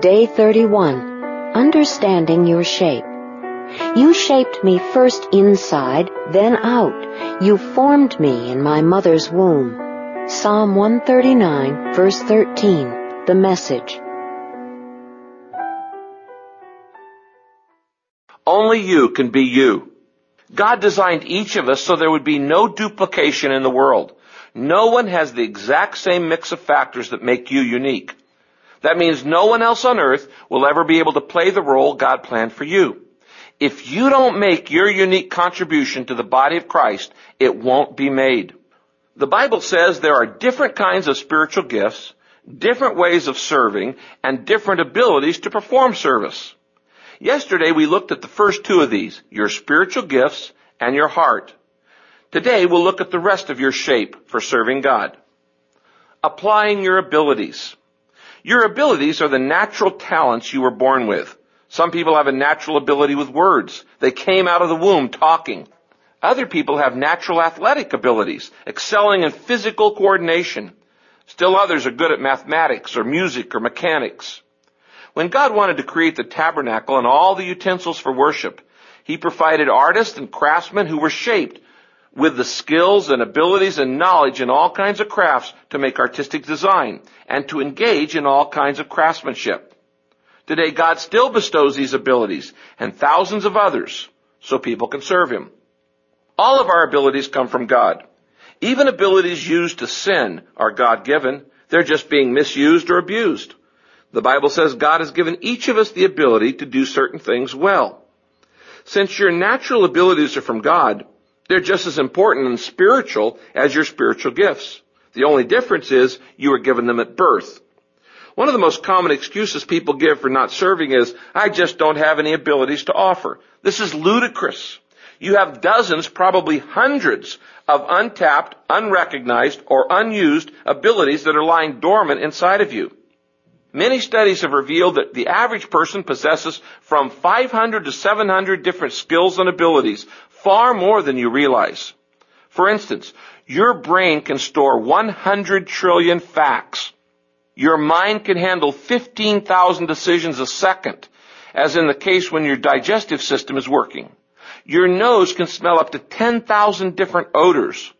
Day 31. Understanding your shape. You shaped me first inside, then out. You formed me in my mother's womb. Psalm 139, verse 13. The message. Only you can be you. God designed each of us so there would be no duplication in the world. No one has the exact same mix of factors that make you unique. That means no one else on earth will ever be able to play the role God planned for you. If you don't make your unique contribution to the body of Christ, it won't be made. The Bible says there are different kinds of spiritual gifts, different ways of serving, and different abilities to perform service. Yesterday we looked at the first two of these, your spiritual gifts and your heart. Today we'll look at the rest of your shape for serving God. Applying your abilities. Your abilities are the natural talents you were born with. Some people have a natural ability with words. They came out of the womb talking. Other people have natural athletic abilities, excelling in physical coordination. Still others are good at mathematics or music or mechanics. When God wanted to create the tabernacle and all the utensils for worship, He provided artists and craftsmen who were shaped with the skills and abilities and knowledge in all kinds of crafts to make artistic design and to engage in all kinds of craftsmanship. Today God still bestows these abilities and thousands of others so people can serve Him. All of our abilities come from God. Even abilities used to sin are God given. They're just being misused or abused. The Bible says God has given each of us the ability to do certain things well. Since your natural abilities are from God, they're just as important and spiritual as your spiritual gifts. The only difference is you were given them at birth. One of the most common excuses people give for not serving is, I just don't have any abilities to offer. This is ludicrous. You have dozens, probably hundreds of untapped, unrecognized, or unused abilities that are lying dormant inside of you. Many studies have revealed that the average person possesses from 500 to 700 different skills and abilities, far more than you realize. For instance, your brain can store 100 trillion facts. Your mind can handle 15,000 decisions a second, as in the case when your digestive system is working. Your nose can smell up to 10,000 different odors.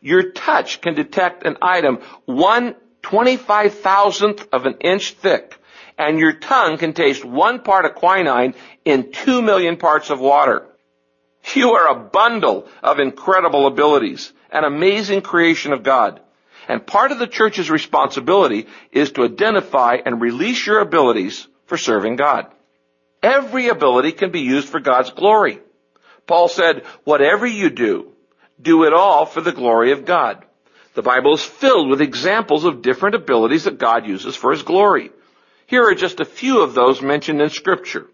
Your touch can detect an item one 25,000th of an inch thick, and your tongue can taste one part of quinine in two million parts of water. You are a bundle of incredible abilities, an amazing creation of God. And part of the church's responsibility is to identify and release your abilities for serving God. Every ability can be used for God's glory. Paul said, whatever you do, do it all for the glory of God. The Bible is filled with examples of different abilities that God uses for His glory. Here are just a few of those mentioned in scripture.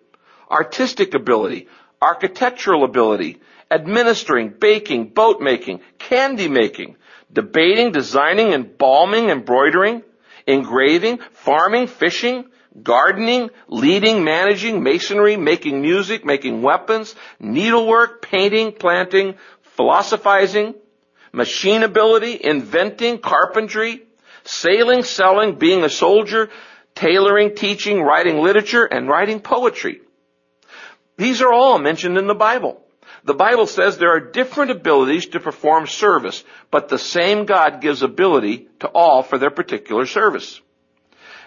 Artistic ability, architectural ability, administering, baking, boat making, candy making, debating, designing, embalming, embroidering, engraving, farming, fishing, gardening, leading, managing, masonry, making music, making weapons, needlework, painting, planting, philosophizing, machine ability, inventing, carpentry, sailing, selling, being a soldier, tailoring, teaching, writing literature, and writing poetry. These are all mentioned in the Bible. The Bible says there are different abilities to perform service, but the same God gives ability to all for their particular service.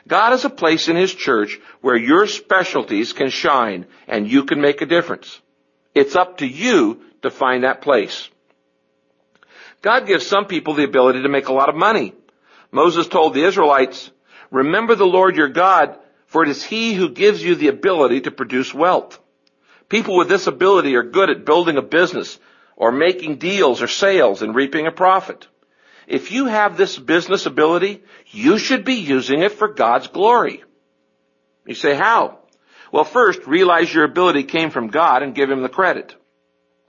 God has a place in His church where your specialties can shine and you can make a difference. It's up to you to find that place. God gives some people the ability to make a lot of money. Moses told the Israelites, remember the Lord your God, for it is He who gives you the ability to produce wealth. People with this ability are good at building a business or making deals or sales and reaping a profit. If you have this business ability, you should be using it for God's glory. You say, how? Well, first, realize your ability came from God and give Him the credit.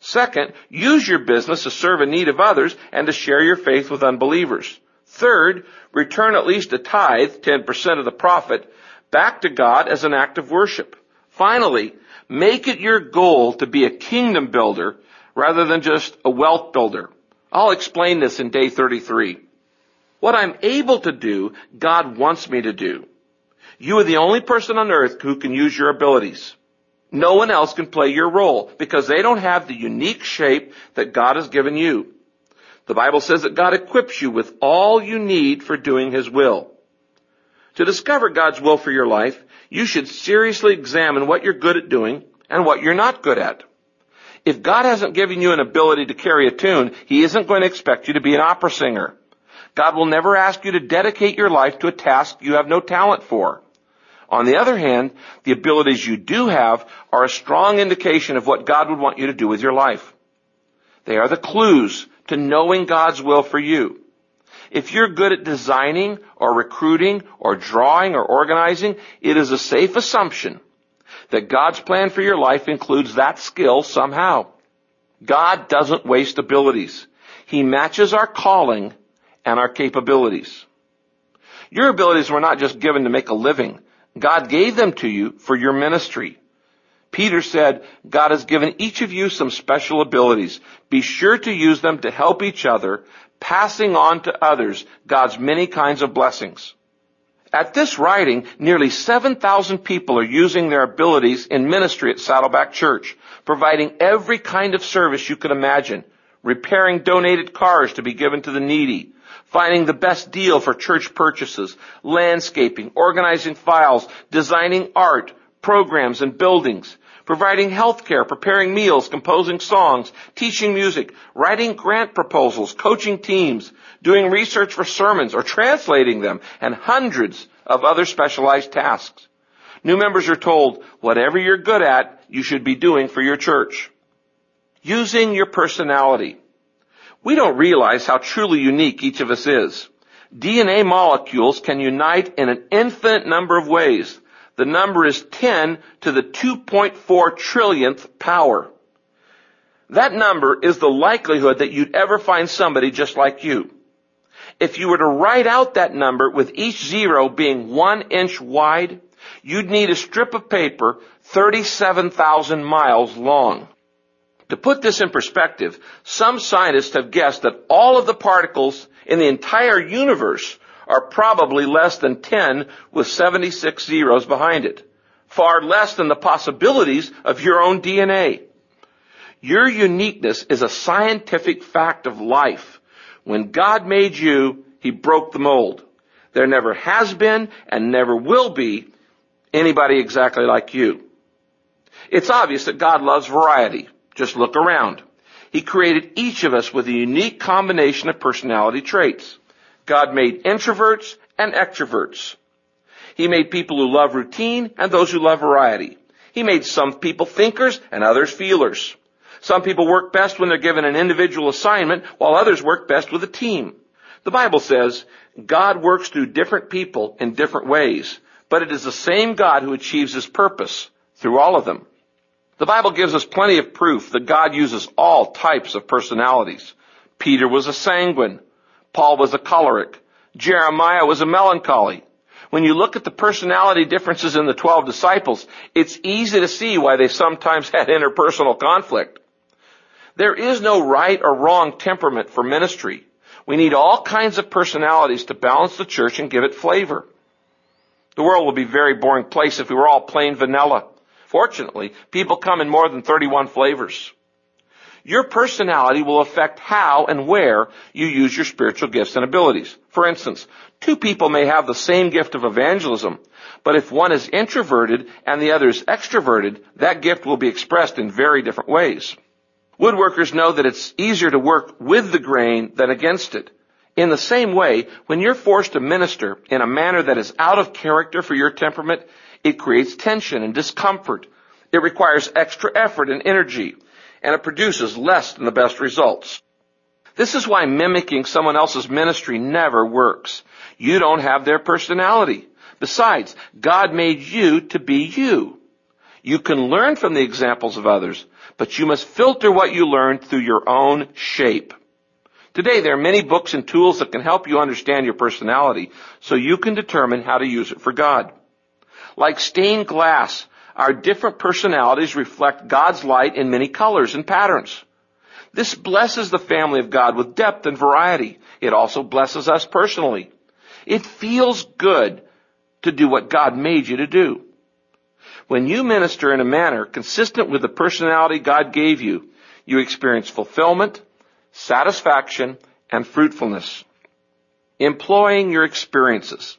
Second, use your business to serve a need of others and to share your faith with unbelievers. Third, return at least a tithe, 10% of the profit, back to God as an act of worship. Finally, Make it your goal to be a kingdom builder rather than just a wealth builder. I'll explain this in day 33. What I'm able to do, God wants me to do. You are the only person on earth who can use your abilities. No one else can play your role because they don't have the unique shape that God has given you. The Bible says that God equips you with all you need for doing His will. To discover God's will for your life, you should seriously examine what you're good at doing and what you're not good at. If God hasn't given you an ability to carry a tune, He isn't going to expect you to be an opera singer. God will never ask you to dedicate your life to a task you have no talent for. On the other hand, the abilities you do have are a strong indication of what God would want you to do with your life. They are the clues to knowing God's will for you. If you're good at designing or recruiting or drawing or organizing, it is a safe assumption that God's plan for your life includes that skill somehow. God doesn't waste abilities. He matches our calling and our capabilities. Your abilities were not just given to make a living. God gave them to you for your ministry. Peter said, God has given each of you some special abilities. Be sure to use them to help each other, passing on to others God's many kinds of blessings. At this writing, nearly 7,000 people are using their abilities in ministry at Saddleback Church, providing every kind of service you could imagine, repairing donated cars to be given to the needy, finding the best deal for church purchases, landscaping, organizing files, designing art, programs and buildings, providing health care, preparing meals, composing songs, teaching music, writing grant proposals, coaching teams, doing research for sermons or translating them, and hundreds of other specialized tasks. New members are told, whatever you're good at, you should be doing for your church. Using your personality. We don't realize how truly unique each of us is. DNA molecules can unite in an infinite number of ways. The number is 10 to the 2.4 trillionth power. That number is the likelihood that you'd ever find somebody just like you. If you were to write out that number with each zero being one inch wide, you'd need a strip of paper 37,000 miles long. To put this in perspective, some scientists have guessed that all of the particles in the entire universe are probably less than 10 with 76 zeros behind it. Far less than the possibilities of your own DNA. Your uniqueness is a scientific fact of life. When God made you, He broke the mold. There never has been and never will be anybody exactly like you. It's obvious that God loves variety. Just look around. He created each of us with a unique combination of personality traits. God made introverts and extroverts. He made people who love routine and those who love variety. He made some people thinkers and others feelers. Some people work best when they're given an individual assignment while others work best with a team. The Bible says God works through different people in different ways, but it is the same God who achieves his purpose through all of them. The Bible gives us plenty of proof that God uses all types of personalities. Peter was a sanguine. Paul was a choleric. Jeremiah was a melancholy. When you look at the personality differences in the 12 disciples, it's easy to see why they sometimes had interpersonal conflict. There is no right or wrong temperament for ministry. We need all kinds of personalities to balance the church and give it flavor. The world would be a very boring place if we were all plain vanilla. Fortunately, people come in more than 31 flavors. Your personality will affect how and where you use your spiritual gifts and abilities. For instance, two people may have the same gift of evangelism, but if one is introverted and the other is extroverted, that gift will be expressed in very different ways. Woodworkers know that it's easier to work with the grain than against it. In the same way, when you're forced to minister in a manner that is out of character for your temperament, it creates tension and discomfort. It requires extra effort and energy, and it produces less than the best results. This is why mimicking someone else's ministry never works. You don't have their personality. Besides, God made you to be you. You can learn from the examples of others, but you must filter what you learn through your own shape. Today there are many books and tools that can help you understand your personality so you can determine how to use it for God. Like stained glass, our different personalities reflect God's light in many colors and patterns. This blesses the family of God with depth and variety. It also blesses us personally. It feels good to do what God made you to do. When you minister in a manner consistent with the personality God gave you, you experience fulfillment, satisfaction, and fruitfulness. Employing your experiences.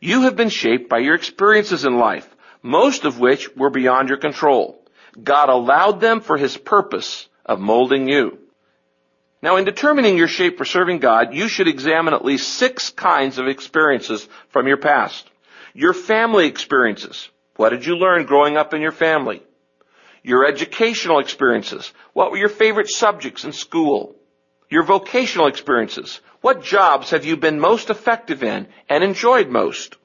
You have been shaped by your experiences in life, most of which were beyond your control. God allowed them for His purpose of molding you. Now in determining your shape for serving God, you should examine at least six kinds of experiences from your past. Your family experiences. What did you learn growing up in your family? Your educational experiences. What were your favorite subjects in school? Your vocational experiences. What jobs have you been most effective in and enjoyed most?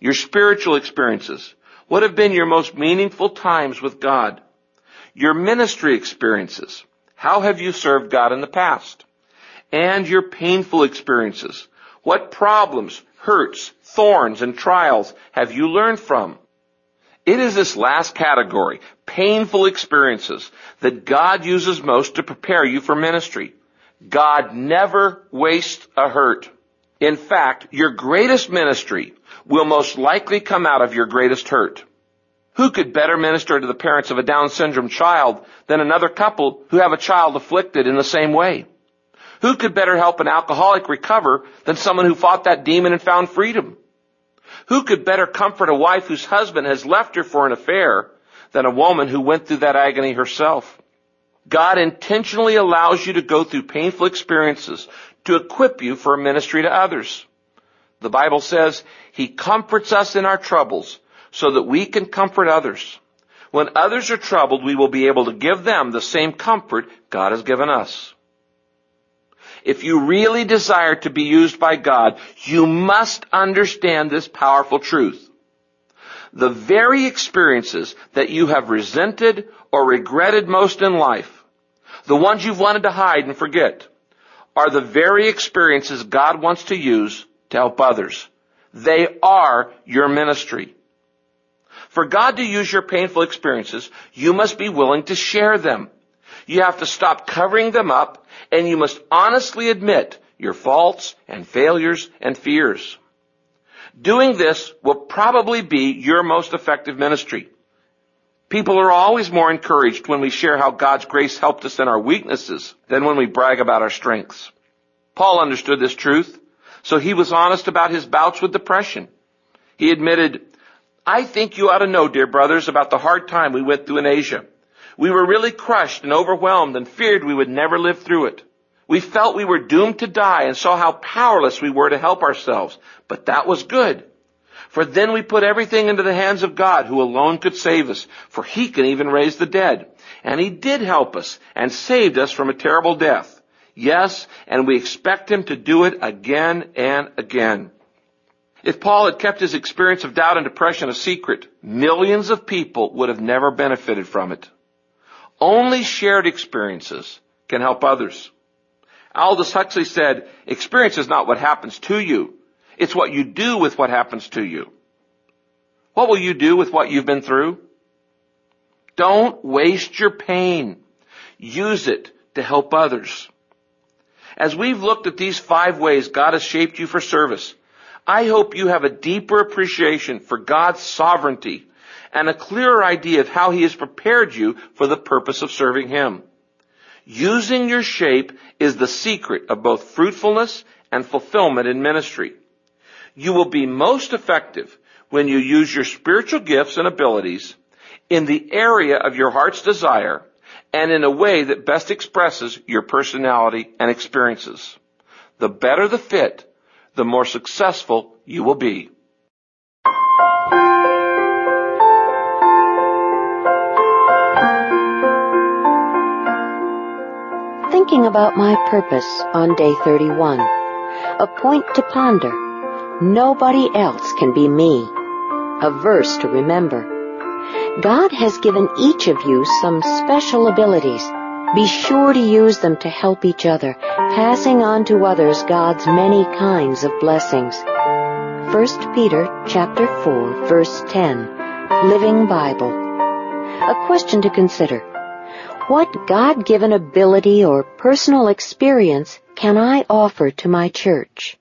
Your spiritual experiences. What have been your most meaningful times with God? Your ministry experiences. How have you served God in the past? And your painful experiences. What problems, hurts, thorns, and trials have you learned from? It is this last category, painful experiences, that God uses most to prepare you for ministry. God never wastes a hurt. In fact, your greatest ministry will most likely come out of your greatest hurt. Who could better minister to the parents of a Down syndrome child than another couple who have a child afflicted in the same way? Who could better help an alcoholic recover than someone who fought that demon and found freedom? Who could better comfort a wife whose husband has left her for an affair than a woman who went through that agony herself? God intentionally allows you to go through painful experiences to equip you for ministry to others. The Bible says He comforts us in our troubles so that we can comfort others. When others are troubled, we will be able to give them the same comfort God has given us. If you really desire to be used by God, you must understand this powerful truth. The very experiences that you have resented or regretted most in life, the ones you've wanted to hide and forget, are the very experiences God wants to use to help others. They are your ministry. For God to use your painful experiences, you must be willing to share them. You have to stop covering them up and you must honestly admit your faults and failures and fears. Doing this will probably be your most effective ministry. People are always more encouraged when we share how God's grace helped us in our weaknesses than when we brag about our strengths. Paul understood this truth, so he was honest about his bouts with depression. He admitted, I think you ought to know, dear brothers, about the hard time we went through in Asia. We were really crushed and overwhelmed and feared we would never live through it. We felt we were doomed to die and saw how powerless we were to help ourselves. But that was good. For then we put everything into the hands of God who alone could save us, for he can even raise the dead. And he did help us and saved us from a terrible death. Yes, and we expect him to do it again and again. If Paul had kept his experience of doubt and depression a secret, millions of people would have never benefited from it. Only shared experiences can help others. Aldous Huxley said, experience is not what happens to you. It's what you do with what happens to you. What will you do with what you've been through? Don't waste your pain. Use it to help others. As we've looked at these five ways God has shaped you for service, I hope you have a deeper appreciation for God's sovereignty and a clearer idea of how he has prepared you for the purpose of serving him. Using your shape is the secret of both fruitfulness and fulfillment in ministry. You will be most effective when you use your spiritual gifts and abilities in the area of your heart's desire and in a way that best expresses your personality and experiences. The better the fit, the more successful you will be. Thinking about my purpose on day 31. A point to ponder. Nobody else can be me. A verse to remember. God has given each of you some special abilities. Be sure to use them to help each other, passing on to others God's many kinds of blessings. 1 Peter chapter 4 verse 10, Living Bible. A question to consider. What God-given ability or personal experience can I offer to my church?